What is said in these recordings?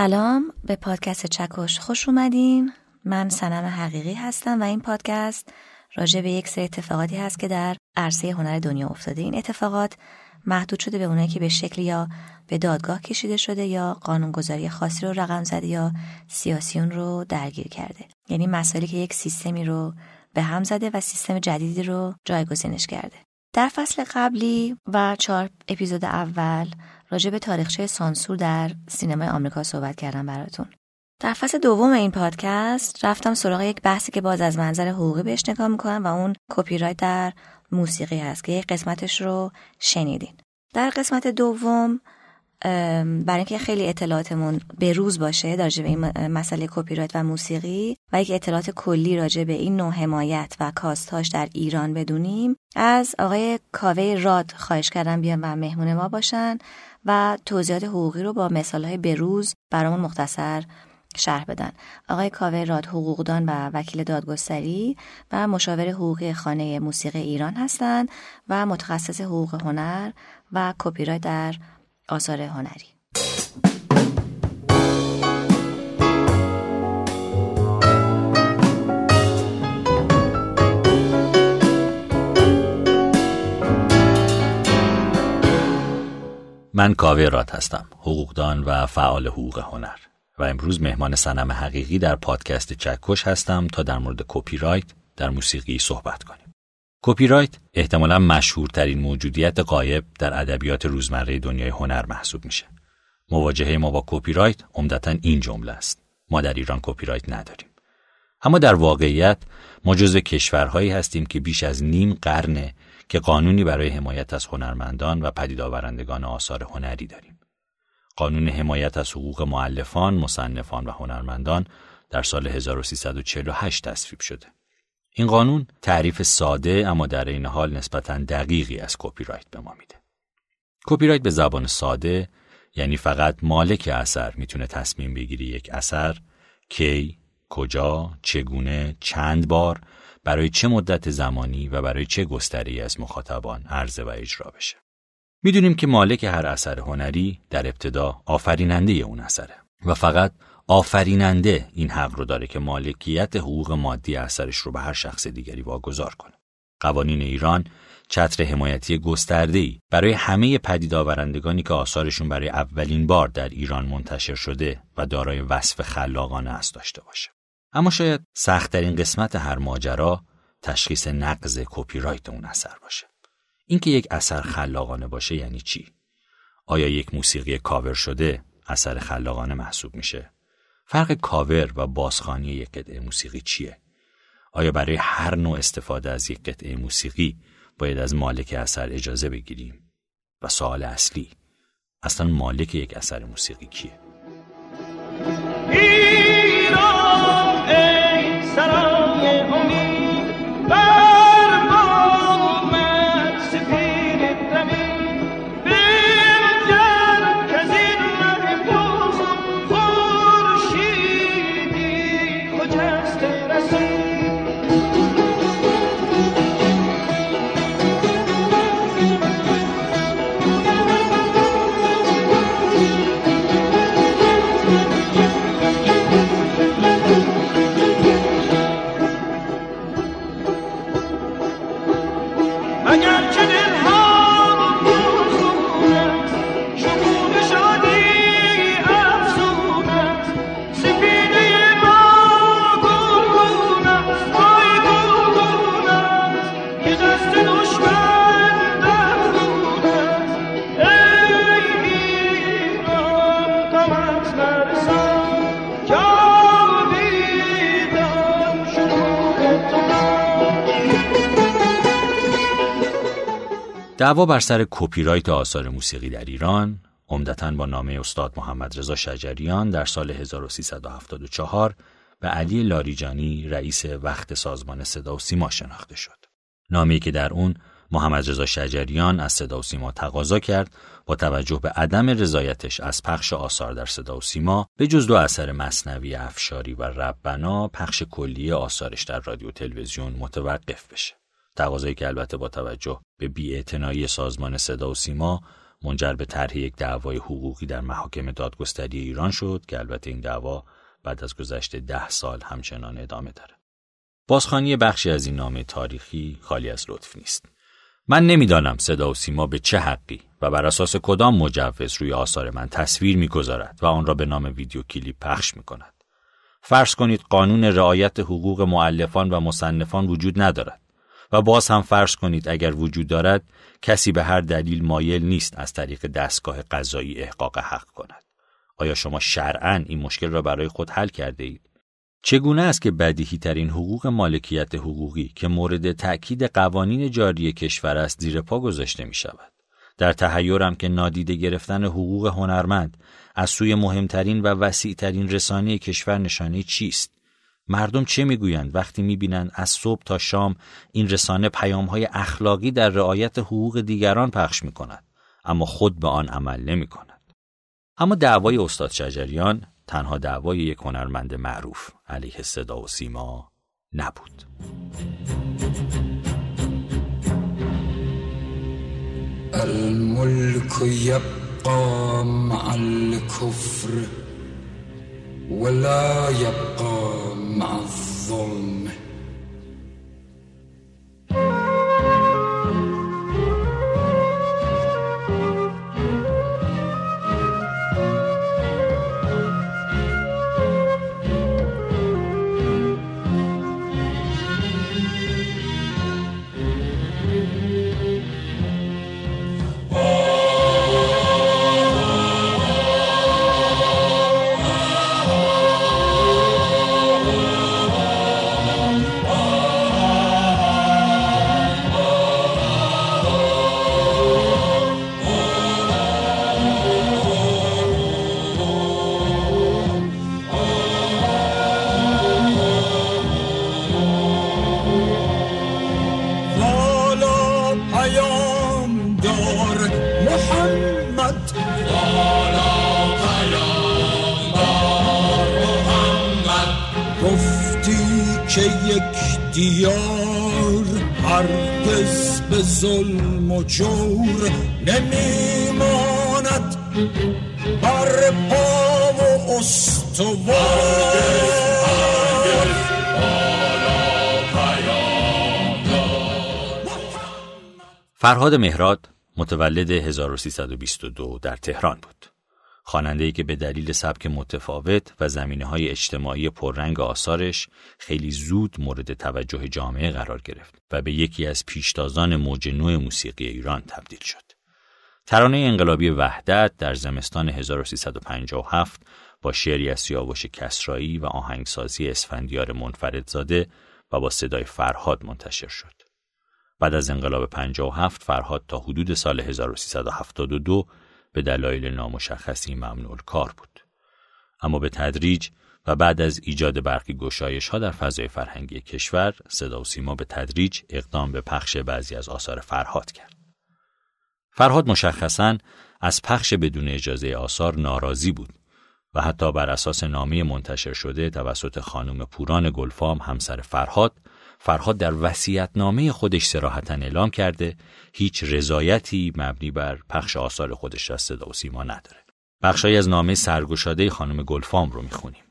سلام به پادکست چکش خوش اومدین من سنم حقیقی هستم و این پادکست راجع به یک سری اتفاقاتی هست که در عرصه هنر دنیا افتاده. این اتفاقات محدود شده به اونایی که به شکل یا به دادگاه کشیده شده یا قانونگذاری خاصی رو رقم زده یا سیاسیون رو درگیر کرده. یعنی مسائلی که یک سیستمی رو به هم زده و سیستم جدیدی رو جایگزینش کرده. در فصل قبلی و چهار اپیزود اول راجع به تاریخچه سانسور در سینمای آمریکا صحبت کردم براتون. در فصل دوم این پادکست رفتم سراغ یک بحثی که باز از منظر حقوقی بهش نگاه می‌کنم و اون کپی رایت در موسیقی هست که یک قسمتش رو شنیدین. در قسمت دوم برای اینکه خیلی اطلاعاتمون به روز باشه راجع به این مسئله کپی رایت و موسیقی و یک اطلاعات کلی راجع به این نوع حمایت و کاستی‌هاش در ایران بدونیم از آقای کاوه راد خواهش کردم بیان و مهمون ما باشن و توضیحات حقوقی رو با مثالهای بروز برامون مختصر شرح بدن. آقای کاوه راد حقوقدان و وکیل دادگستری و مشاور حقوقی خانه موسیقی ایران هستند و متخصص حقوق هنر و کپی رایت در آثار هنری. من کاوه راد هستم حقوقدان و فعال حقوق هنر. و امروز مهمان صنم حقیقی در پادکست چکش هستم تا در مورد کپی رایت در موسیقی صحبت کنیم. کپی رایت احتمالا مشهورترین موجودیت غایب در ادبیات روزمره دنیای هنر محسوب میشه. مواجهه ما با کپی رایت عمدتا این جمله است. ما در ایران کپی رایت نداریم. اما در واقعیت ما جزو کشورهایی هستیم که بیش از نیم قرنه که قانونی برای حمایت از هنرمندان و پدیدآورندگان آثار هنری داریم. قانون حمایت از حقوق معلفان، مصنفان و هنرمندان در سال 1348 تصویب شده. این قانون تعریف ساده اما در این حال نسبتا دقیقی از کپی رایت به ما میده. کپی رایت به زبان ساده یعنی فقط مالک اثر می‌تونه تصمیم بگیری یک اثر کی، کجا، چگونه، چند بار برای چه مدت زمانی و برای چه گستری از مخاطبان عرضه و اجرا بشه. می‌دونیم که مالک هر اثر هنری در ابتدا آفریننده اون اثره و فقط آفریننده این حق رو داره که مالکیت حقوق مادی اثرش رو به هر شخص دیگری واگذار کنه. قوانین ایران چتر حمایتی گسترده‌ای برای همه پدیدآورندگانی که آثارشون برای اولین بار در ایران منتشر شده و دارای وصف خلاقانه است داشته باشه. اما شاید سختترین قسمت هر ماجرا تشخیص نقض کپی رایت اون اثر باشه. اینکه یک اثر خلاقانه باشه یعنی چی؟ آیا یک موسیقی کاور شده اثر خلاقانه محسوب میشه؟ فرق کاور و بازخوانی یک قطعه موسیقی چیه؟ آیا برای هر نوع استفاده از یک قطعه موسیقی باید از مالک اثر اجازه بگیریم؟ و سوال اصلی اصلا مالک یک اثر موسیقی کیه؟ Shut up! دعوا بر سر کپی رایت آثار موسیقی در ایران عمدتا با نامه استاد محمد رضا شجریان در سال 1374 به علی لاریجانی رئیس وقت سازمان صدا و سیما شناخته شد. نامه‌ای که در اون محمد رضا شجریان از صدا و سیما تقاضا کرد با توجه به عدم رضایتش از پخش آثار در صدا و سیما به جز دو اثر مصنوی افشاری و ربنا پخش کلی آثارش در رادیو تلویزیون متوقف بشه. تقاضایی که البته با توجه به بیاعتنایی سازمان صدا و سیما منجر به طرح یک دعوای حقوقی در محاکم دادگستری ایران شد که البته این دعوا بعد از گذشت ده سال همچنان ادامه داره. بازخانی بخشی از این نامه تاریخی خالی از لطف نیست. من نمی‌دانم صدا و سیما به چه حقی و بر اساس کدام مجوز روی آثار من تصویر می‌گذارد و آن را به نام ویدیو کلیپ پخش می کند. فرض کنید قانون رعایت حقوق معلفان و مصنفان وجود ندارد و باز هم فرض کنید اگر وجود دارد کسی به هر دلیل مایل نیست از طریق دستگاه قضایی احقاق حق کند. آیا شما شرعا این مشکل را برای خود حل کرده اید؟ چگونه است که بدیهی ترین حقوق مالکیت حقوقی که مورد تأکید قوانین جاری کشور است زیر پا گذاشته می شود؟ در تحیرم که نادیده گرفتن حقوق هنرمند از سوی مهمترین و وسیعترین رسانه کشور نشانه چیست؟ مردم چه می‌گویند وقتی می‌بینند از صبح تا شام این رسانه پیامهای اخلاقی در رعایت حقوق دیگران پخش می کند اما خود به آن عمل نمی کند. اما دعوای استاد شجریان تنها دعوای یک هنرمند معروف علیه صدا و سیما نبود. الملك يبقى مع الكفر ولا يبقى مع الظلم. دیار هرگز به ظلم و جور نمیماند بر پا و استوار فرهاد مهراد متولد 1322 در تهران بود. خواننده‌ای که به دلیل سبک متفاوت و زمینه های اجتماعی پررنگ آثارش خیلی زود مورد توجه جامعه قرار گرفت و به یکی از پیشتازان موج نو موسیقی ایران تبدیل شد. ترانه انقلابی وحدت در زمستان 1357 با شعری از سیاوش کسرایی و آهنگسازی اسفندیار منفردزاده و با صدای فرهاد منتشر شد. بعد از انقلاب 57 فرهاد تا حدود سال 1372 به دلایل نامشخصی ممنوع کار بود. اما به تدریج و بعد از ایجاد برخی گشایش ها در فضای فرهنگی کشور صدا و سیما به تدریج اقدام به پخش بعضی از آثار فرهاد کرد. فرهاد مشخصا از پخش بدون اجازه آثار ناراضی بود و حتی بر اساس نامه منتشر شده توسط خانم پوران گلفام همسر فرهاد فرهاد در نامه خودش سراحتا اعلام کرده هیچ رضایتی مبنی بر پخش آثار خودش را صدا و سیما نداره. بخشایی از نامه سرگشاده خانم گلفام رو می‌خونیم.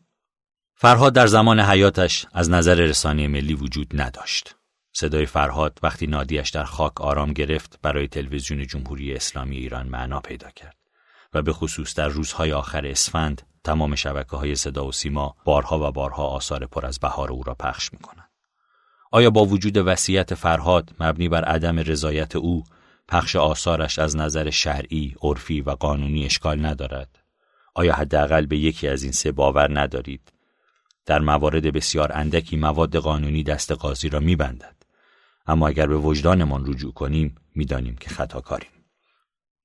فرهاد در زمان حیاتش از نظر رسانه ملی وجود نداشت. صدای فرهاد وقتی نادیش در خاک آرام گرفت برای تلویزیون جمهوری اسلامی ایران معنا پیدا کرد و به خصوص در روزهای آخر اسفند تمام شبکه های صدا و سیما بارها و بارها آثار پر از بهار او را پخش می‌کنند. آیا با وجود وصیت فرهاد مبنی بر عدم رضایت او پخش آثارش از نظر شرعی، عرفی و قانونی اشکال ندارد؟ آیا حداقل به یکی از این سه باور ندارید؟ در موارد بسیار اندکی مواد قانونی دست قاضی را میبندد. اما اگر به وجدانمان رجوع کنیم می‌دانیم که خطاکاریم.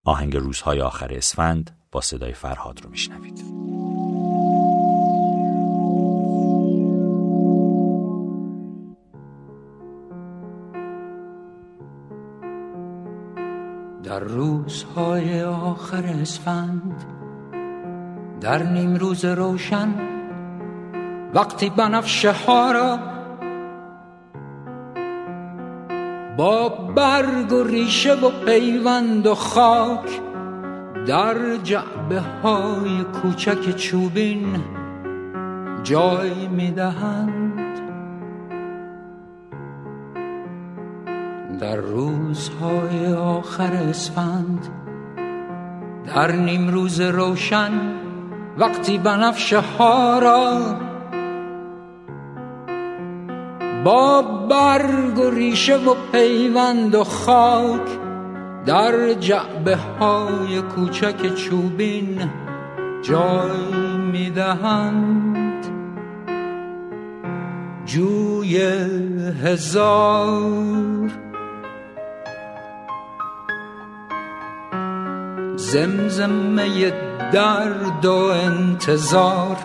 آهنگ روزهای آخر اسفند با صدای فرهاد رو میشنوید. در روزهای آخر اسفند در نیم روز روشن وقتی بنفشه ها را با برگ و ریشه و پیوند و خاک در جعبه های کوچک چوبین جای می‌دهند. در روزهای آخر اسفند در نیم روز روشن وقتی بنفش ها را با برگ و ریشه و پیوند و خاک در جعبه های کوچک چوبین جای می‌دهند. جوی هزار زمزمه درد و انتظار.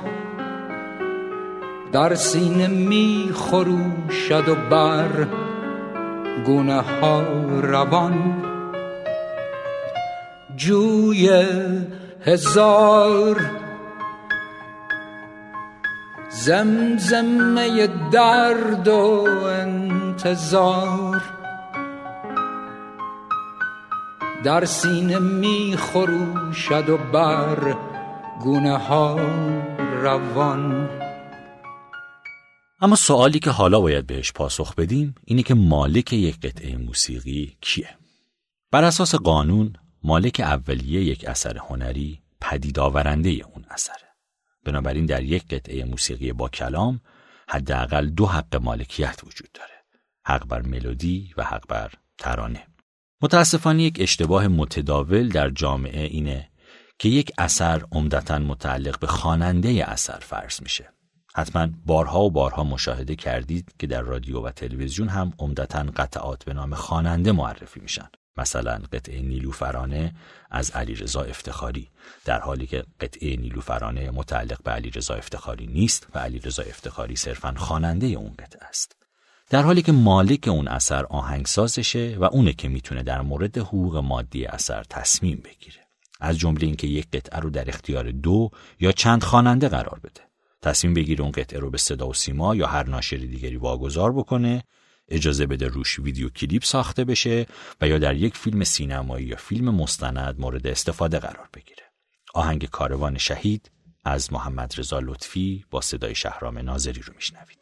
در سینه می خروشد و بر گونه ها روان. جوی هزار زمزمه درد و انتظار. در سینه می خروشد و بر گونه ها روان اما سوالی که حالا باید بهش پاسخ بدیم اینه که مالک یک قطعه موسیقی کیه؟ بر اساس قانون مالک اولیه یک اثر هنری پدید آورنده اون اثره. بنابراین در یک قطعه موسیقی با کلام حداقل دو حق مالکیت وجود داره. حق بر ملودی و حق بر ترانه. متاسفانه یک اشتباه متداول در جامعه اینه که یک اثر عمدتا متعلق به خواننده اثر فرض میشه. حتما بارها و بارها مشاهده کردید که در رادیو و تلویزیون هم عمدتا قطعات به نام خواننده معرفی میشن. مثلا قطعه نیلوفرانه از علیرضا افتخاری در حالی که قطعه نیلوفرانه متعلق به علیرضا افتخاری نیست و علیرضا افتخاری صرفا خواننده اون قطعه است در حالی که مالک اون اثر آهنگسازشه و اونه که می‌تونه در مورد حقوق مادی اثر تصمیم بگیره از جمله اینکه یک قطعه رو در اختیار دو یا چند خواننده قرار بده تصمیم بگیره اون قطعه رو به صدا و سیما یا هر ناشر دیگری واگذار بکنه اجازه بده روش ویدیو کلیپ ساخته بشه و یا در یک فیلم سینمایی یا فیلم مستند مورد استفاده قرار بگیره. آهنگ کاروان شهید از محمد رضا لطفی با صدای شهرام ناظری رو میشنوید.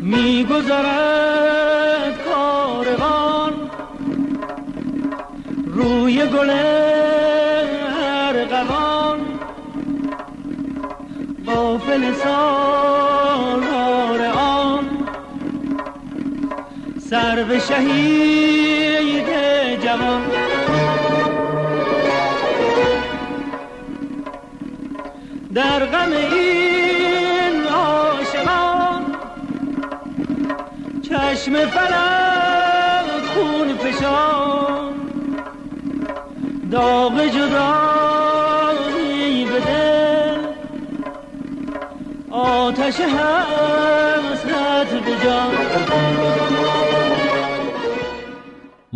میگذرد کاروان روی گل غافل سالار آن. سر به شهید جوان. در غم این عاشقان چشم فلک خون فشان. داغ جدایی بده آتش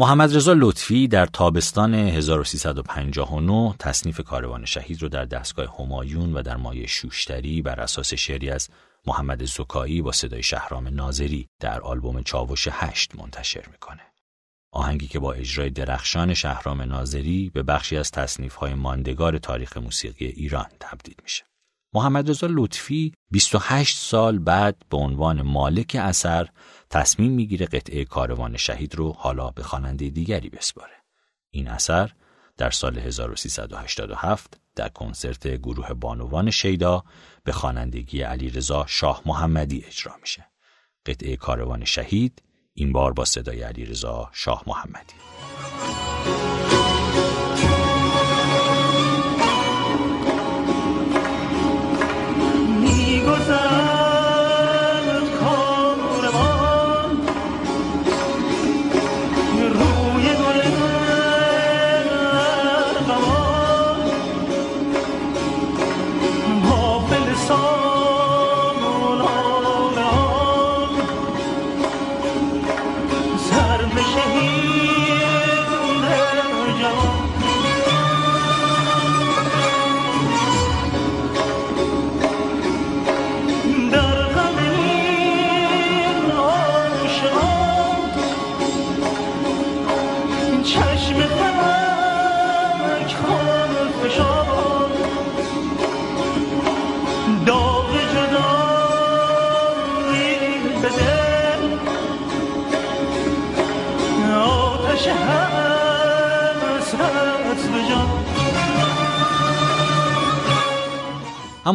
محمد رضا لطفی در تابستان 1359 تصنیف کاروان شهید رو در دستگاه همایون و در مایه شوشتری بر اساس شعری از محمد زکایی با صدای شهرام ناظری در آلبوم چاوش هشت منتشر می‌کنه. آهنگی که با اجرای درخشان شهرام ناظری به بخشی از تصنیف های ماندگار تاریخ موسیقی ایران تبدیل میشه. محمد رضا لطفی 28 سال بعد به عنوان مالک اثر تصمیم می‌گیره قطعه کاروان شهید رو حالا به خواننده دیگری بسپاره. این اثر در سال 1387 در کنسرت گروه بانوان شیدا به خوانندگی علیرضا شاه محمدی اجرا میشه. قطعه کاروان شهید این بار با صدای علیرضا شاه محمدی.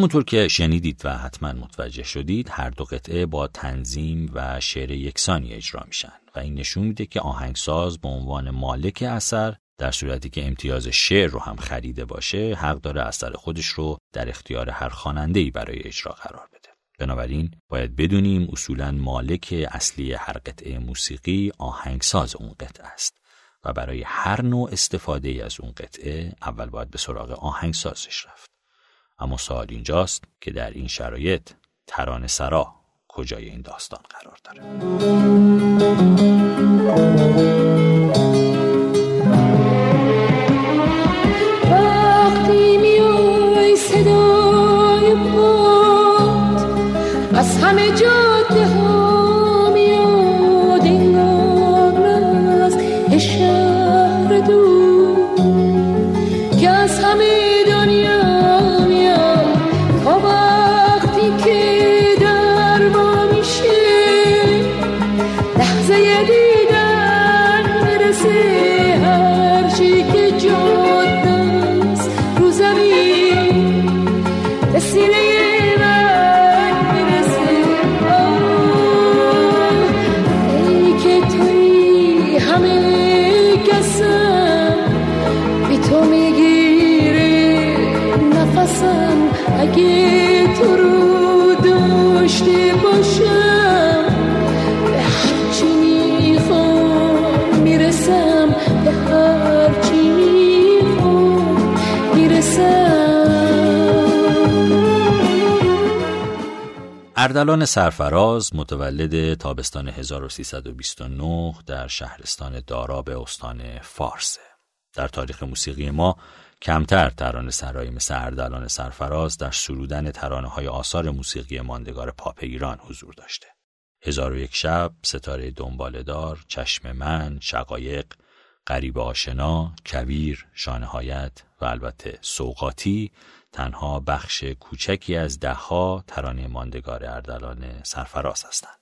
همونطور که شنیدید و حتما متوجه شدید هر دو قطعه با تنظیم و شعر یکسانی اجرا میشن و این نشون میده که آهنگساز به عنوان مالک اثر در صورتی که امتیاز شعر رو هم خریده باشه حق داره اثر خودش رو در اختیار هر خواننده ای برای اجرا قرار بده. بنابراین باید بدونیم اصولا مالک اصلی هر قطعه موسیقی آهنگساز اون قطعه است و برای هر نوع استفاده از اون قطعه اول باید به سراغ آهنگسازش رفت. اما سوال اینجاست که در این شرایط ترانه سرا کجای این داستان قرار داره؟ اردلان سرفراز متولد تابستان 1329 در شهرستان دارا به استان فارسه. در تاریخ موسیقی ما کمتر ترانه سرایی مثل اردلان سرفراز در سرودن ترانه های آثار موسیقی ماندگار پاپ ایران حضور داشته. هزار و یک شب، ستاره دنبالدار، چشم من، شقایق، غریب آشنا، کویر، شانهایت و البته سوقاتی تنها بخش کوچکی از دهها ترانه ماندگار اردلان سرفراز هستند.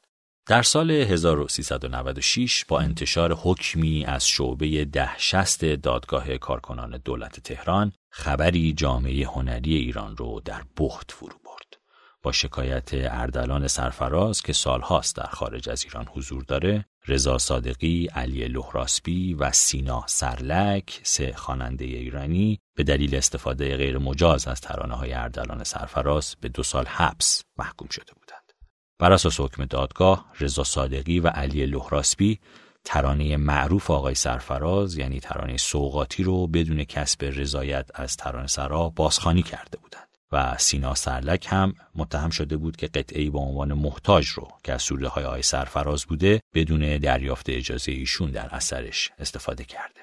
در سال 1396 با انتشار حکمی از شعبه ده شست دادگاه کارکنان دولت تهران خبری جامعه هنری ایران رو در بخت فرو برد. با شکایت اردلان سرفراز که سالهاست در خارج از ایران حضور داره، رضا صادقی، علی لهراسبی و سینا سرلک سه خواننده ایرانی به دلیل استفاده غیر مجاز از ترانه های اردلان سرفراز به دو سال حبس محکوم شده بودند. بر اساس حکم دادگاه، رضا صادقی و علی لهراسبی ترانه معروف آقای سرفراز یعنی ترانه سوقاتی رو بدون کسب رضایت از ترانه سرا بازخوانی کرده بودند. و سینا سرلک هم متهم شده بود که قطعی با عنوان محتاج رو که از سوره های آی سرفراز بوده بدون دریافت اجازه ایشون در اثرش استفاده کرده.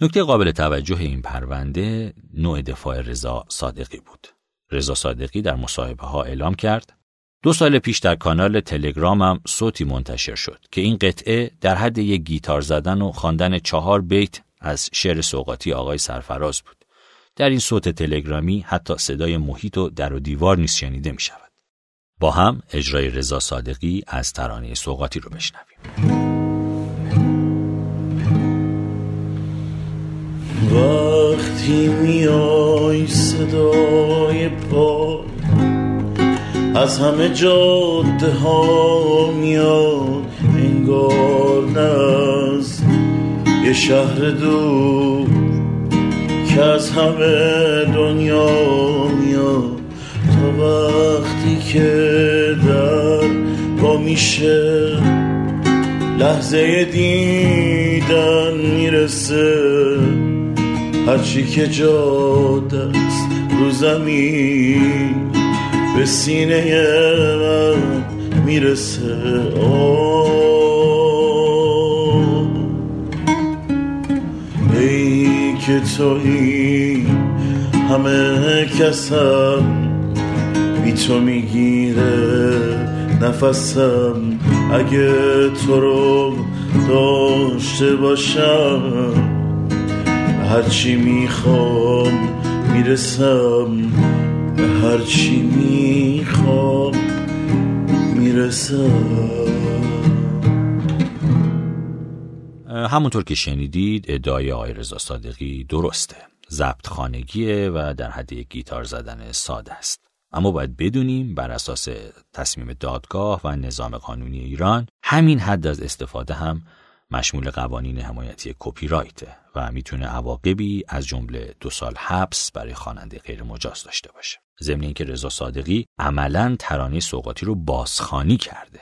نکته قابل توجه این پرونده نوع دفاع رضا صادقی بود. رضا صادقی در مصاحبه ها اعلام کرد دو سال پیش در کانال تلگرامم صوتی منتشر شد که این قطعه در حد یک گیتار زدن و خواندن چهار بیت از شعر سوقاتی آقای سرفراز بود. در این صوت تلگرامی حتی صدای محیط و در و دیوار نیز شنیده می شود. با هم اجرای رضا صادقی از ترانه سوقاتی رو بشنویم. وقتی میای صدای پا از همه جاده ها میاد انگار نه یه شهر دور که از همه دنیا میاد تا وقتی که در با میشه لحظه دیدن می‌رسه. هرچی که جاده است رو زمین به سینه من می‌رسه. آه. که توی همه کسم بی تو می‌گیره نفسم. اگه تو رو داشته باشم هرچی می‌خوام می‌رسم هرچی می‌خوام می‌رسم. همونطور که شنیدید ادعای آقای رضا صادقی درسته ضبط خانگیه و در حد یک گیتار زدن ساده است. اما باید بدونیم بر اساس تصمیم دادگاه و نظام قانونی ایران همین حد از استفاده هم مشمول قوانین حمایتی کپی رایته و می‌تونه عواقبی از جمله دو سال حبس برای خواننده غیر مجاز داشته باشه. ضمن اینکه رضا صادقی عملا ترانه سوقاتی رو بازخانی کرده.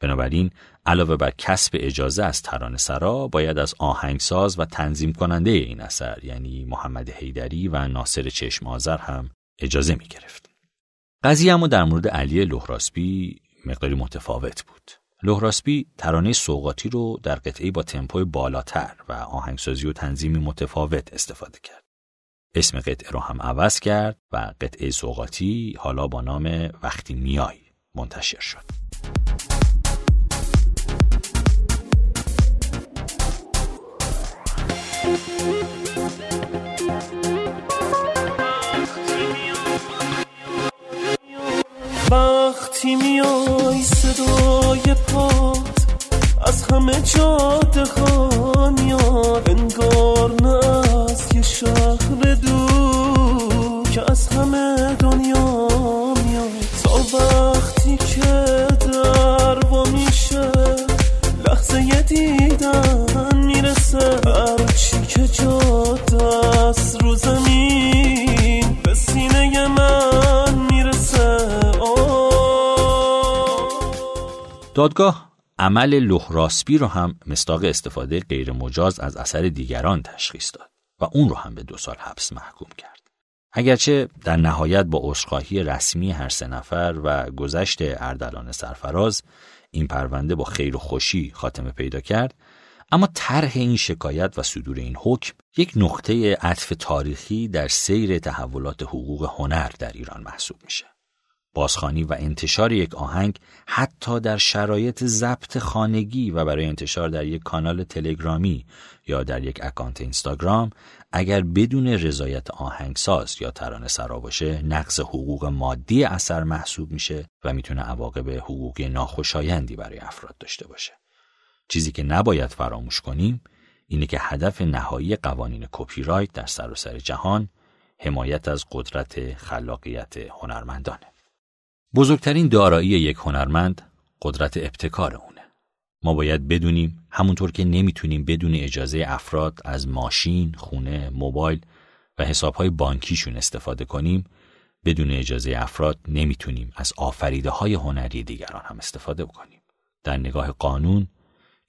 بنابراین علاوه بر کسب اجازه از ترانه سرا باید از آهنگساز و تنظیم کننده این اثر یعنی محمد حیدری و ناصر چشم آذر هم اجازه می گرفت. قضیه اما در مورد علی لهراسبی مقداری متفاوت بود. لهراسبی ترانه سوقاتی رو در قطعه با تمپوی بالاتر و آهنگسازی و تنظیمی متفاوت استفاده کرد. اسم قطعه رو هم عوض کرد و قطعه سوقاتی حالا با نام وقتی میای منتشر شد. وقتی میای صدای پات از همه جاده ها میاد انگار نه از یه شهر دور که از همه دنیا میاد. تا وقتی که در وا میشه لحظه هرچی دادگاه عمل لهراسبی رو هم مستاق استفاده غیر مجاز از اثر دیگران تشخیص داد و اون رو هم به دو سال حبس محکوم کرد. اگرچه در نهایت با عذرخواهی رسمی هر سه نفر و گذشت اردلان سرفراز این پرونده با خیر و خوشی خاتمه پیدا کرد اما طرح این شکایت و صدور این حکم یک نقطه عطف تاریخی در سیر تحولات حقوق هنر در ایران محسوب میشه. بازخانی و انتشار یک آهنگ حتی در شرایط ضبط خانگی و برای انتشار در یک کانال تلگرامی یا در یک اکانت اینستاگرام اگر بدون رضایت آهنگساز یا ترانه سرا باشه نقض حقوق مادی اثر محسوب میشه و می‌تونه عواقب حقوقی ناخوشایندی برای افراد داشته باشه چیزی که نباید فراموش کنیم اینه که هدف نهایی قوانین کپی رایت در سراسر جهان حمایت از قدرت خلاقیت هنرمندانه بزرگترین دارایی یک هنرمند قدرت ابتکار اونه. ما باید بدونیم همونطور که نمی‌تونیم بدون اجازه افراد از ماشین، خونه، موبایل و حسابهای بانکیشون استفاده کنیم بدون اجازه افراد نمی‌تونیم از آفریده های هنری دیگران هم استفاده کنیم. در نگاه قانون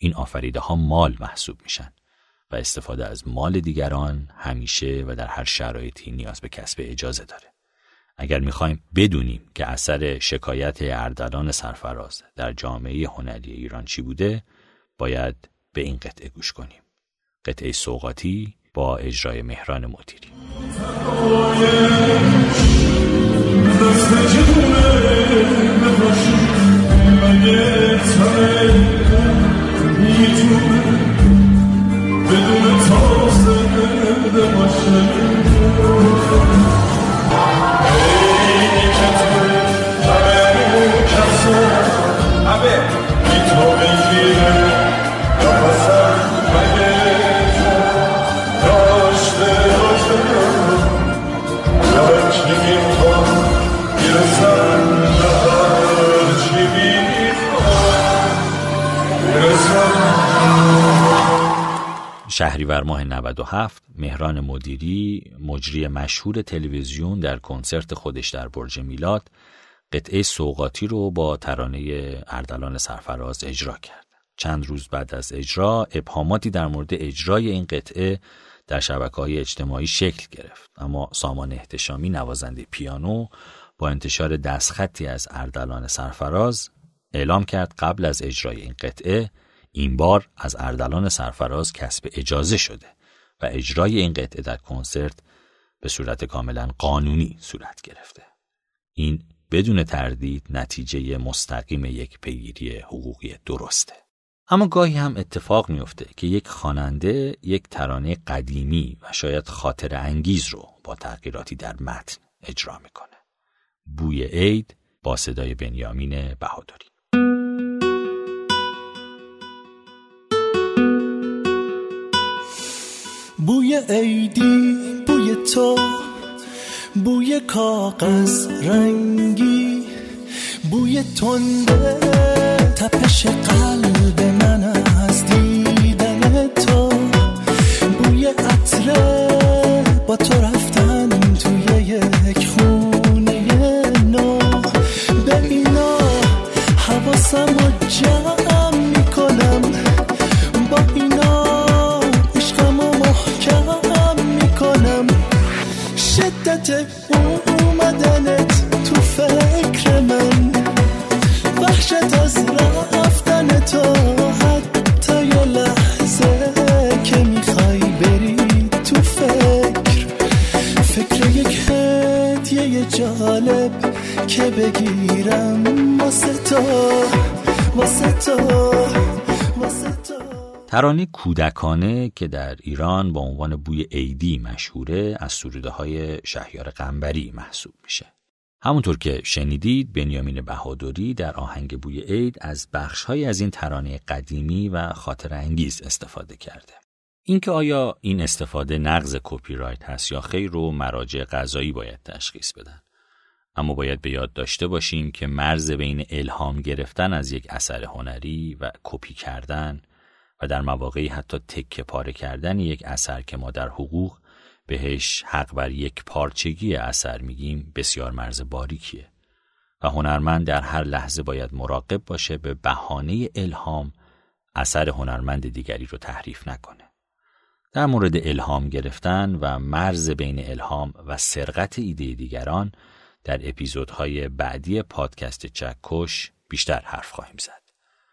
این آفریده ها مال محسوب میشن و استفاده از مال دیگران همیشه و در هر شرایطی نیاز به کسب اجازه داره. اگر می‌خوایم بدونیم که اثر شکایت اردلان سرفراز در جامعه هنری ایران چی بوده باید به این قطعه گوش کنیم. قطعه سوقاتی با اجرای مهران مدیری. yüzüme Bedene tavsiyede başlarım Abi. Git o bencile. شهریور ماه 97 مهران مدیری مجری مشهور تلویزیون در کنسرت خودش در برج میلاد قطعه سوقاتی رو با ترانه اردلان سرفراز اجرا کرد. چند روز بعد از اجرا ابهاماتی در مورد اجرای این قطعه در شبکه های اجتماعی شکل گرفت اما سامان احتشامی نوازنده پیانو با انتشار دستخطی از اردلان سرفراز اعلام کرد قبل از اجرای این قطعه این بار از اردلان سرفراز کسب اجازه شده و اجرای این قطعه در کنسرت به صورت کاملا قانونی صورت گرفته. این بدون تردید نتیجه مستقیم یک پیگیری حقوقی درسته. اما گاهی هم اتفاق میفته که یک خواننده یک ترانه قدیمی و شاید خاطر انگیز رو با تغییراتی در متن اجرا می‌کنه. بوی عید با صدای بنیامین بهادری بوی عیدی بوی تو بوی کاغذ رنگی بوی تنده تپش قلب وحشت از رفتن تو حتی یه لحظه که می‌خوای بری تو فکر فکر یک جالب که بگیرم واسه تو واسه تو واسه تو ترانه کودکانه که در ایران با عنوان بوی عیدی مشهوره از سروده های شهیار قنبری محسوب میشه. همونطور که شنیدید بنیامین بهادری در آهنگ بوی عید از بخشهایی از این ترانه قدیمی و خاطر انگیز استفاده کرده. اینکه آیا این استفاده نقض کپی رایت هست یا خیر رو مراجع قضایی باید تشخیص بدن. اما باید به یاد داشته باشیم که مرز بین الهام گرفتن از یک اثر هنری و کپی کردن و در مواقعی حتی تکه پاره کردن یک اثر که ما در حقوق بهش حق بر یک پارچگی اثر میگیم بسیار مرز باریکیه و هنرمند در هر لحظه باید مراقب باشه به بهانه الهام اثر هنرمند دیگری رو تحریف نکنه. در مورد الهام گرفتن و مرز بین الهام و سرقت ایده دیگران در اپیزودهای بعدی پادکست چکش بیشتر حرف خواهیم زد.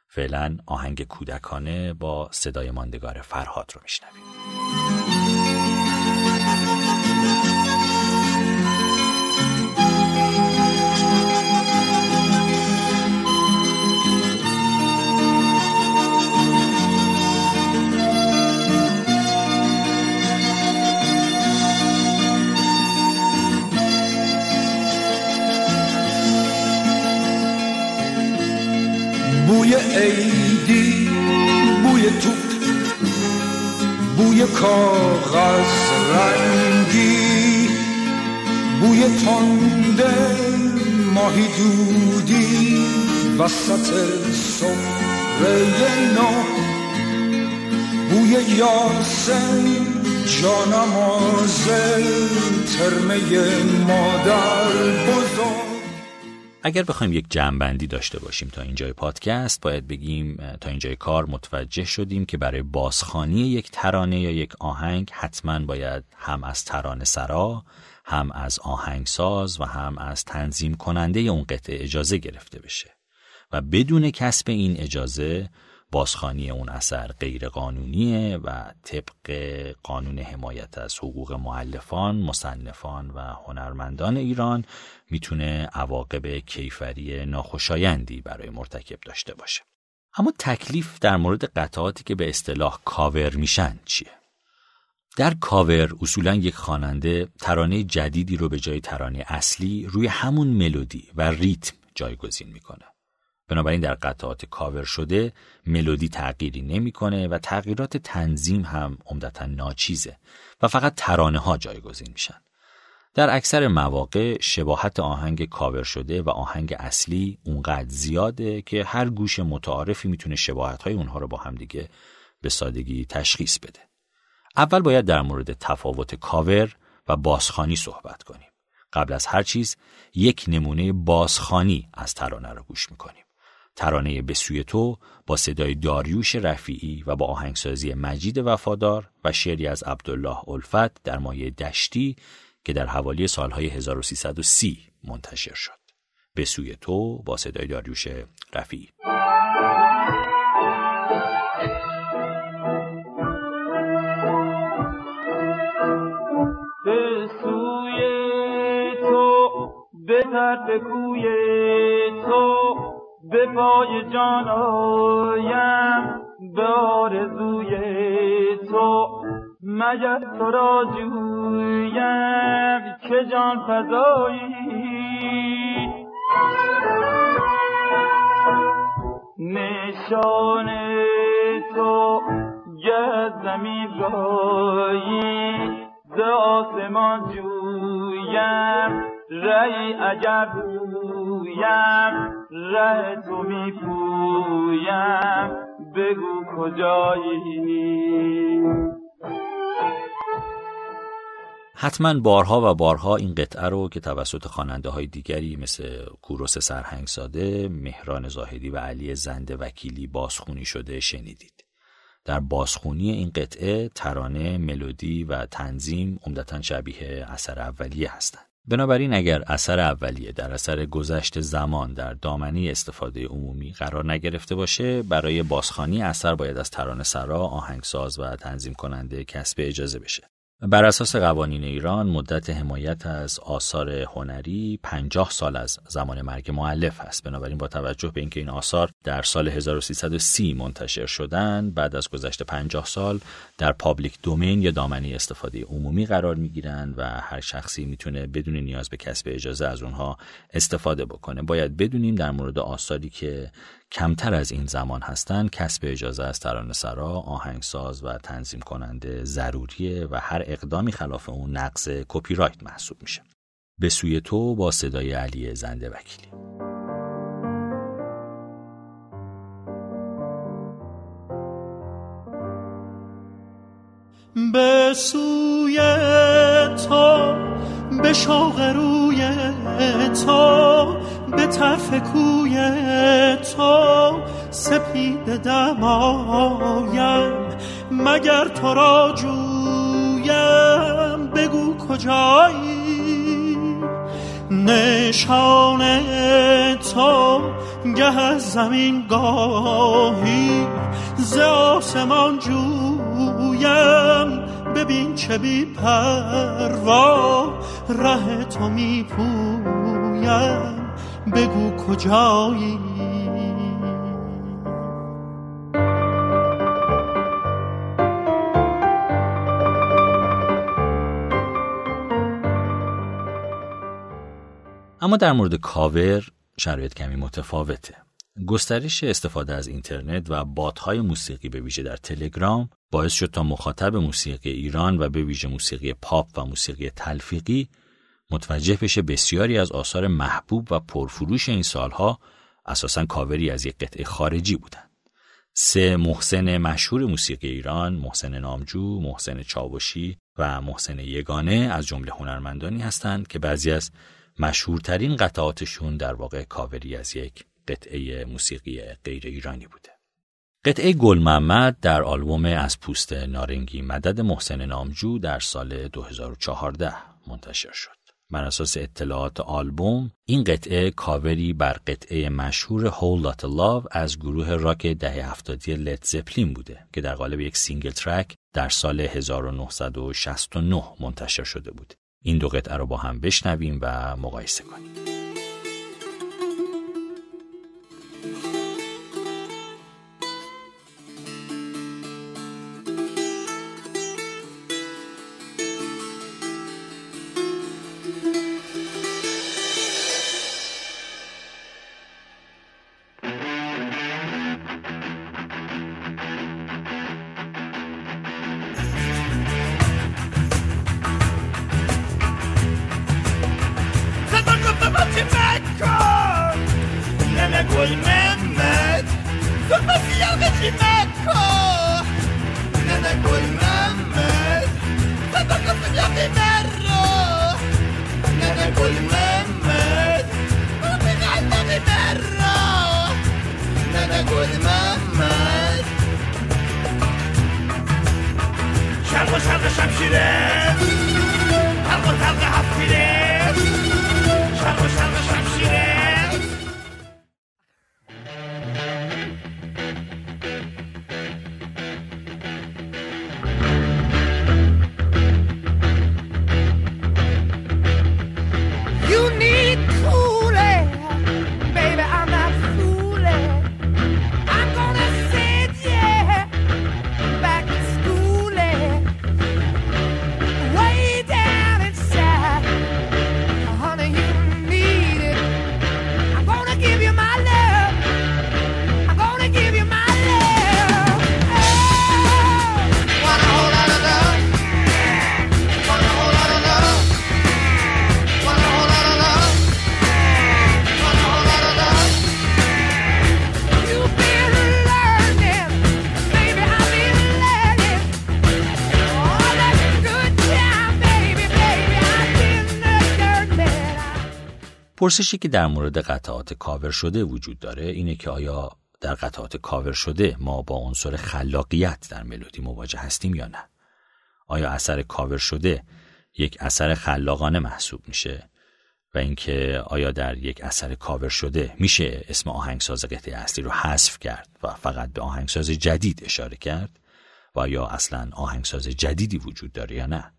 فعلا آهنگ کودکانه با صدای ماندگار فرهاد رو میشنویم. بوی عیدی بوی توت بوی کاغذ رنگی بوی تنده ماهی دودی وسط سفره نو. بوی یاسم جانمازه ترمه مادر بزرگ. اگر بخوایم یک جمعبندی داشته باشیم تا اینجای پادکست باید بگیم تا اینجای کار متوجه شدیم که برای بازخانی یک ترانه یا یک آهنگ حتما باید هم از ترانه سرا هم از آهنگساز و هم از تنظیم کننده اون قطعه اجازه گرفته بشه. و بدون کسب این اجازه بازخانی اون اثر غیر قانونیه و طبق قانون حمایت از حقوق معلفان، مصنفان و هنرمندان ایران می‌تونه عواقب کیفری ناخوشایندی برای مرتکب داشته باشه. اما تکلیف در مورد قطعاتی که به اصطلاح کاور میشن چیه؟ در کاور اصولا یک خواننده ترانه جدیدی رو به جای ترانه اصلی روی همون ملودی و ریتم جایگزین می‌کنه. بنابراین در قطعات کاور شده ملودی تغییری نمی‌کنه و تغییرات تنظیم هم عمدتا ناچیزه و فقط ترانه ها جایگزین میشن. در اکثر مواقع شباهت آهنگ کاور شده و آهنگ اصلی اونقدر زیاده که هر گوش متعارفی می‌تونه شباهت های اونها رو با هم دیگه به سادگی تشخیص بده. اول باید در مورد تفاوت کاور و بازخانی صحبت کنیم. قبل از هر چیز یک نمونه بازخانی از ترانه رو گوش می‌کنیم. ترانه به تو با صدای داریوش رفیعی و با آهنگسازی مجید وفادار و شعری از عبدالله الفت در مایه دشتی که در حوالی سالهای 1330 منتشر شد. به سوی تو با صدای داریوش رفیعی. به سوی تو به طرف کوی تو به پای جان آیم به آرزوی تو مگر تو را جویم؟ که جان فضایی نشان تو گه زمین رایی ز آسمان جویم. رهی عجب گویم ره تو میپویم. بگو کجایی؟ حتما بارها و بارها این قطعه رو که توسط خواننده های دیگری مثل کوروس سرهنگزاده، مهران زاهدی و علی زنده وکیلی بازخونی شده شنیدید. در بازخونی این قطعه ترانه، ملودی و تنظیم عمدتا شبیه اثر اولیه هستند. بنابراین اگر اثر اولیه در اثر گذشت زمان در دامنه استفاده عمومی قرار نگرفته باشه برای بازخانی اثر باید از ترانه سرا، آهنگساز و تنظیم کننده کسب اجازه بشه. بر اساس قوانین ایران مدت حمایت از آثار هنری 50 سال از زمان مرگ مؤلف است. بنابراین با توجه به اینکه این آثار در سال 1330 منتشر شدند بعد از گذشت 50 سال در public domain یا دامنه استفاده عمومی قرار می گیرند و هر شخصی می‌تونه بدون نیاز به کسب اجازه از اونها استفاده بکنه. باید بدونیم در مورد آثاری که کمتر از این زمان هستند کسب اجازه از ترانه سرا، آهنگساز و تنظیم کننده ضروریه و هر اقدامی خلاف اون نقض کپی رایت محسوب میشه. به سوی تو با صدای علی زنده وکیلی به سوی تو به شوق روی تو به طرف کوی تو سپید دمایم. مگر تو را جویم؟ بگو کجایی؟ نشان تو گه از زمین گاهی ز آسمان جویم. ببین چه بی پروا ره تو می پویم. بگو کجایی؟ اما در مورد کاور شرایط کمی متفاوته. گسترش استفاده از اینترنت و باتهای موسیقی به ویژه در تلگرام باعث شد تا مخاطب موسیقی ایران و به ویژه موسیقی پاپ و موسیقی تلفیقی متوجه بشه بسیاری از آثار محبوب و پرفروش این سالها اساسا کاوری از یک قطعه خارجی بودند. سه محسن مشهور موسیقی ایران، محسن نامجو، محسن چاوشی و محسن یگانه از جمله هنرمندانی هستند که بعضی از مشهورترین قطعاتشون در واقع کاوری از یک قطعه موسیقی غیر ایرانی بوده. قطعه گل محمد در آلبوم از پوست نارنگی مدد محسن نامجو در سال 2014 منتشر شد. بر اساس اطلاعات آلبوم این قطعه کاوری بر قطعه مشهور Whole Lotta Love از گروه راک دهه هفتادی Led Zeppelin بوده که در قالب یک single track در سال 1969 منتشر شده بود. این دو قطعه رو با هم بشنویم و مقایسه کنیم. پرسشی که در مورد قطعات کاور شده وجود داره اینه که آیا در قطعات کاور شده ما با عنصر خلاقیت در ملودی مواجه هستیم یا نه؟ آیا اثر کاور شده یک اثر خلاقانه محسوب میشه؟ و اینکه آیا در یک اثر کاور شده میشه اسم آهنگساز قطعه اصلی رو حذف کرد و فقط به آهنگساز جدید اشاره کرد؟ و یا اصلا آهنگساز جدیدی وجود داره یا نه؟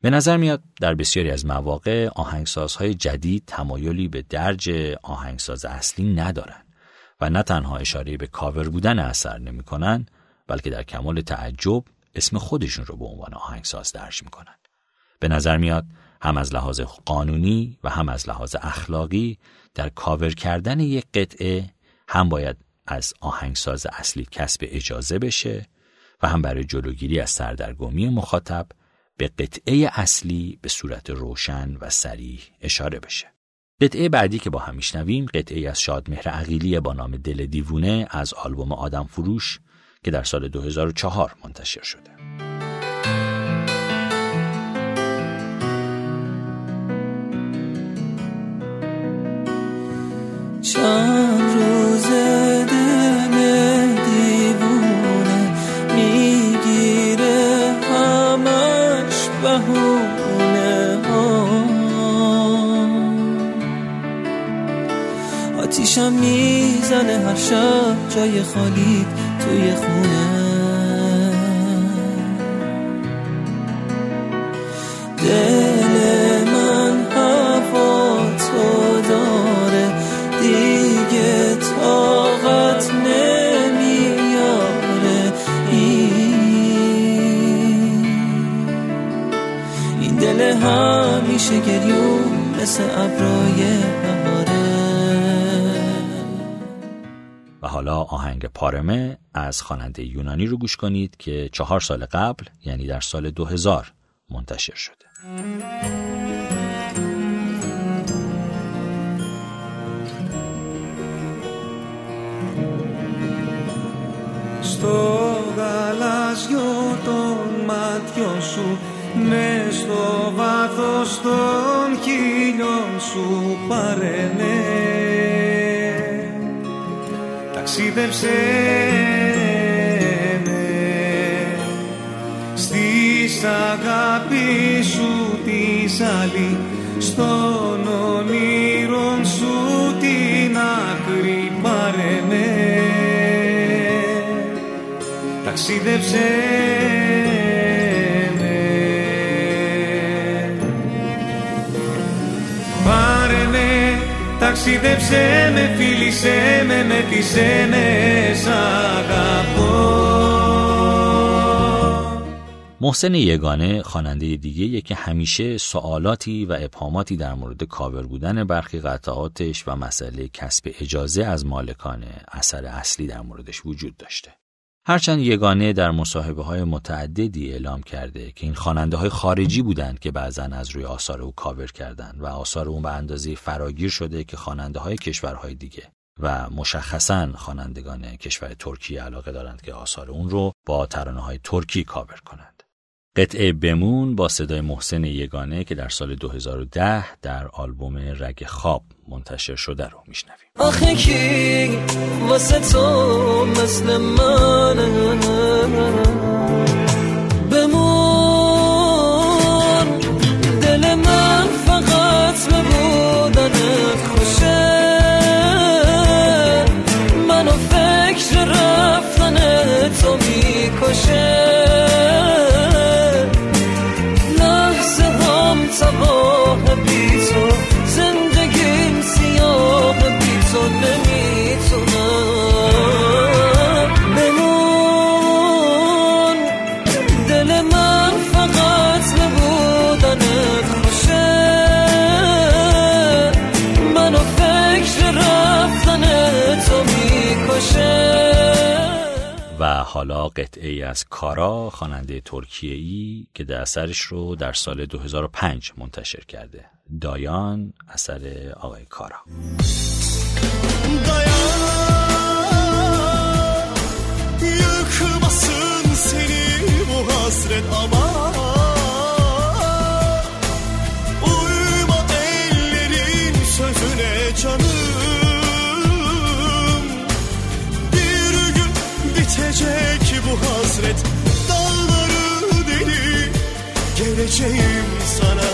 به نظر میاد در بسیاری از مواقع آهنگسازهای جدید تمایلی به درج آهنگساز اصلی ندارن و نه تنها اشاره به کاور بودن اثر نمی‌کنن بلکه در کمال تعجب اسم خودشون رو به عنوان آهنگساز درج می‌کنن. به نظر میاد هم از لحاظ قانونی و هم از لحاظ اخلاقی در کاور کردن یک قطعه هم باید از آهنگساز اصلی کسب اجازه بشه و هم برای جلوگیری از سردرگمی مخاطب به قطعه اصلی به صورت روشن و سریح اشاره بشه. قطعه بعدی که با هم میشنویم قطعه از شادمهر عقیلی با نام دل دیوونه از آلبوم آدم فروش که در سال 2004 منتشر شده. چند شب جای خالی توی خونه. از خواننده یونانی رو گوش کنید که چهار سال قبل یعنی در سال 2000 منتشر شده στο γαλάζιο των μάτιων σου με στο βάθος των χίλιων σου πάρε με ταξίδεψε στις αγάπη σου τη άλλη στον όνειρον σου την άκρη πάρε με ταξίδεψε με Πάρε με, ταξίδεψε με, φίλησέ με, μετήσέ με, σ' αγαπώ محسن یگانه خواننده دیگه که همیشه سوالاتی و ابهاماتی در مورد کاور بودن برخی قطعاتش و مسئله کسب اجازه از مالکان اثر اصلی در موردش وجود داشته. هرچند یگانه در مصاحبه های متعددی اعلام کرده که این خواننده های خارجی بودند که بعضا از روی آثار او کاور کردند و آثار اون به اندازه فراگیر شده که خواننده های کشورهای دیگه و مشخصا خوانندگان کشور ترکیه علاقه دارند که آثار اون رو با ترانه های ترکی کاور کنند. قطعه بمون با صدای محسن یگانه که در سال 2010 در آلبوم رگ خواب منتشر شده رو میشنویم. آخه کی واسه تو مثل من قطعه ای از کارا خواننده ترکیه ای که در اثرش رو در سال 2005 منتشر کرده. دایان اثر آقای کارا. Dayan bu hasret dalları deli geleceğim sana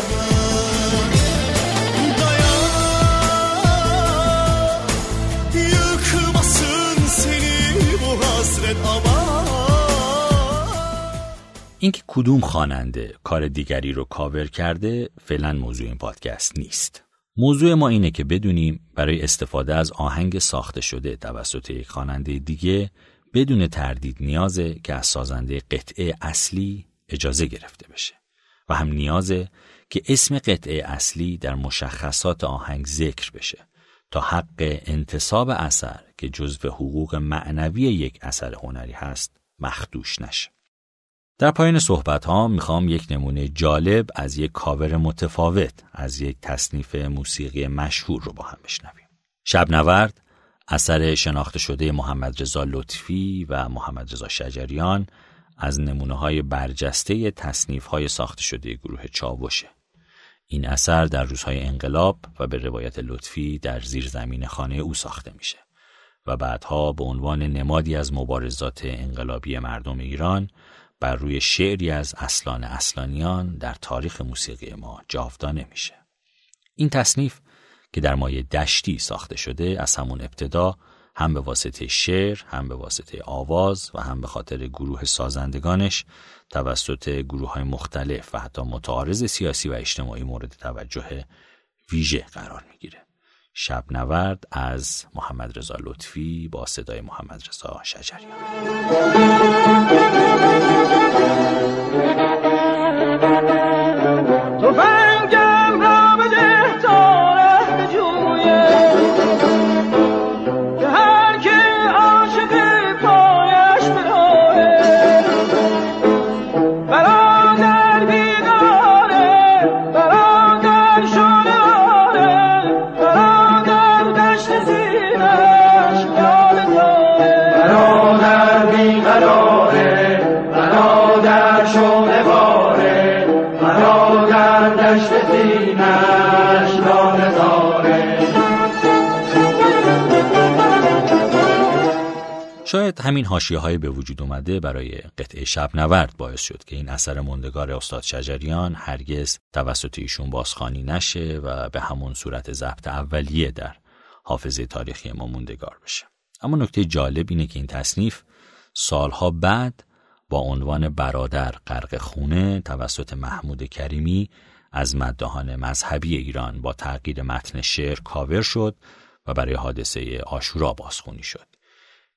اینکه کدوم خواننده کار دیگری رو کاور کرده فعلا موضوع این پادکست نیست. موضوع ما اینه که بدونیم برای استفاده از آهنگ ساخته شده توسط یک خواننده دیگه بدون تردید نیازه که از سازنده قطعه اصلی اجازه گرفته بشه و هم نیازه که اسم قطعه اصلی در مشخصات آهنگ ذکر بشه تا حق انتصاب اثر که جزو حقوق معنوی یک اثر هنری هست مخدوش نشه. در پایان صحبت ها می‌خوام یک نمونه جالب از یک کاور متفاوت از یک تصنیف موسیقی مشهور رو با هم بشنویم. شب نورد اثر شناخته شده محمد رضا لطفی و محمد رضا شجریان از نمونه های برجسته تصنیف های ساخته شده گروه چاوشه. این اثر در روزهای انقلاب و به روایت لطفی در زیر زمین خانه او ساخته میشه و بعدها به عنوان نمادی از مبارزات انقلابی مردم ایران بر روی شعری از اصلان اصلانیان در تاریخ موسیقی ما جاودانه میشه. این تصنیف که در مایه دشتی ساخته شده از همون ابتدا هم به واسطه شعر، هم به واسطه آواز و هم به خاطر گروه سازندگانش توسط گروه های مختلف و حتی متعارض سیاسی و اجتماعی مورد توجه ویژه قرار می‌گیره. شب نورد از محمد رضا لطفی با صدای محمد رضا شجریان همین حاشیه های به وجود اومده برای قطعه شب نورد باعث شد که این اثر مندگار استاد شجریان هرگز توسط ایشون بازخوانی نشه و به همون صورت ضبط اولیه در حافظه تاریخی ما موندگار بشه. اما نکته جالب اینه که این تصنیف سالها بعد با عنوان برادر غرق خونه توسط محمود کریمی از مدهان مذهبی ایران با تغییر متن شعر کاور شد و برای حادثه آشورا بازخونی شد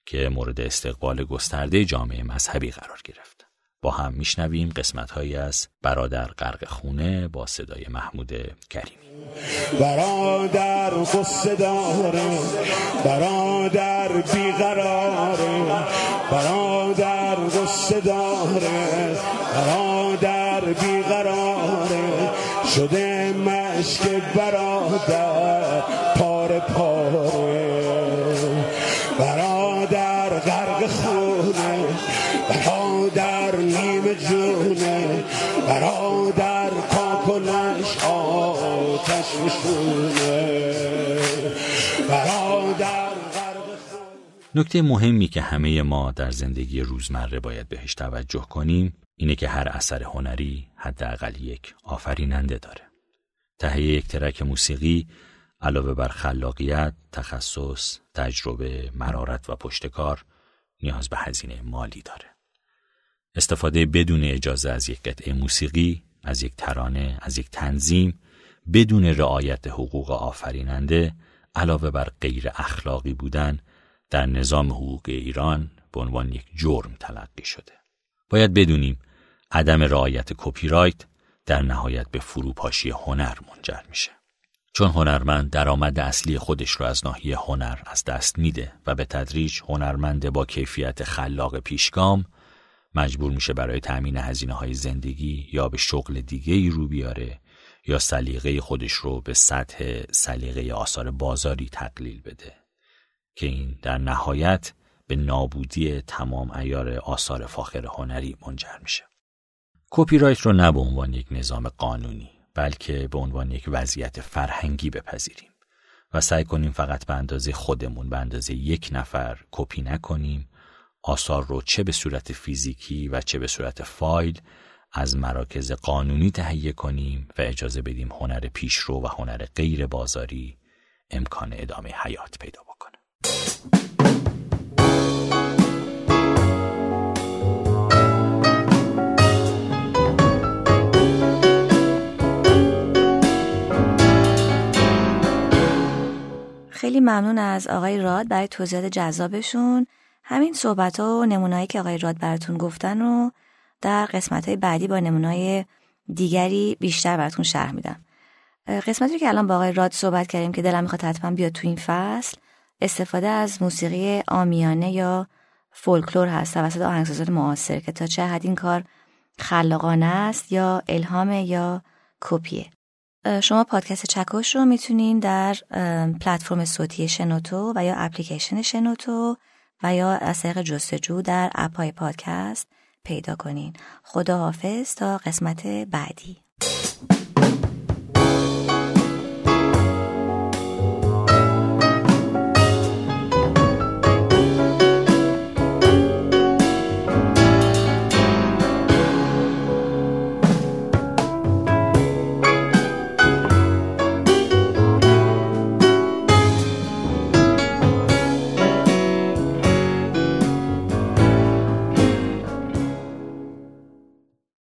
که مورد استقبال گسترده جامعه مذهبی قرار گرفت. با هم میشنویم قسمت هایی از برادر غرق خونه با صدای محمود کریمی برادر قصه داره برادر بیقراره برادر قصه داره برادر بیقراره شده مشک برادر برادر کاکنش آتش میشونه برادر نکته مهمی که همه ما در زندگی روزمره باید بهش توجه کنیم اینه که هر اثر هنری حداقل یک آفریننده داره. تهیه یک ترک موسیقی علاوه بر خلاقیت، تخصص، تجربه، مرارت و پشتکار نیاز به هزینه مالی داره. استفاده بدون اجازه از یک قطعه موسیقی، از یک ترانه، از یک تنظیم بدون رعایت حقوق آفریننده علاوه بر غیر اخلاقی بودن در نظام حقوق ایران به عنوان یک جرم تلقی شده. باید بدونیم عدم رعایت کپی رایت در نهایت به فروپاشی هنر منجر میشه. چون هنرمند درآمد اصلی خودش رو از ناحیه هنر از دست میده و به تدریج هنرمند با کیفیت خلاق پیشگام مجبور میشه برای تأمین هزینه های زندگی یا به شغل دیگه ای رو بیاره یا سلیقه خودش رو به سطح سلیقه آثار بازاری تقلیل بده که این در نهایت به نابودی تمام ایار آثار فاخر هنری منجر میشه. کپی رایت رو نه به عنوان یک نظام قانونی بلکه به عنوان یک وضعیت فرهنگی بپذیریم و سعی کنیم فقط به اندازه خودمون به اندازه یک نفر کپی نکنیم آثار رو چه به صورت فیزیکی و چه به صورت فایل از مراکز قانونی تهیه کنیم و اجازه بدیم هنر پیشرو و هنر غیر بازاری امکان ادامه حیات پیدا بکنه. خیلی ممنون از آقای راد برای توضیحات جذابشون همین صحبت ها و نمونایی که آقای راد براتون گفتن رو در قسمت های بعدی با نمونای دیگری بیشتر براتون شرح میدم. قسمتی که الان با آقای راد صحبت کردیم که دلم می‌خواد حتما بیاد تو این فصل استفاده از موسیقی آمیانه یا فولکلور هست توسط آهنگسازان معاصر که تا چه حد این کار خلاقانه است یا الهام یا کپیه. شما پادکست چکش رو می‌تونین در پلتفرم صوتی شنوتو و یا اپلیکیشن شنوتو و یا از طریق جستجو در اپای پادکست پیدا کنین. خدا حافظ تا قسمت بعدی.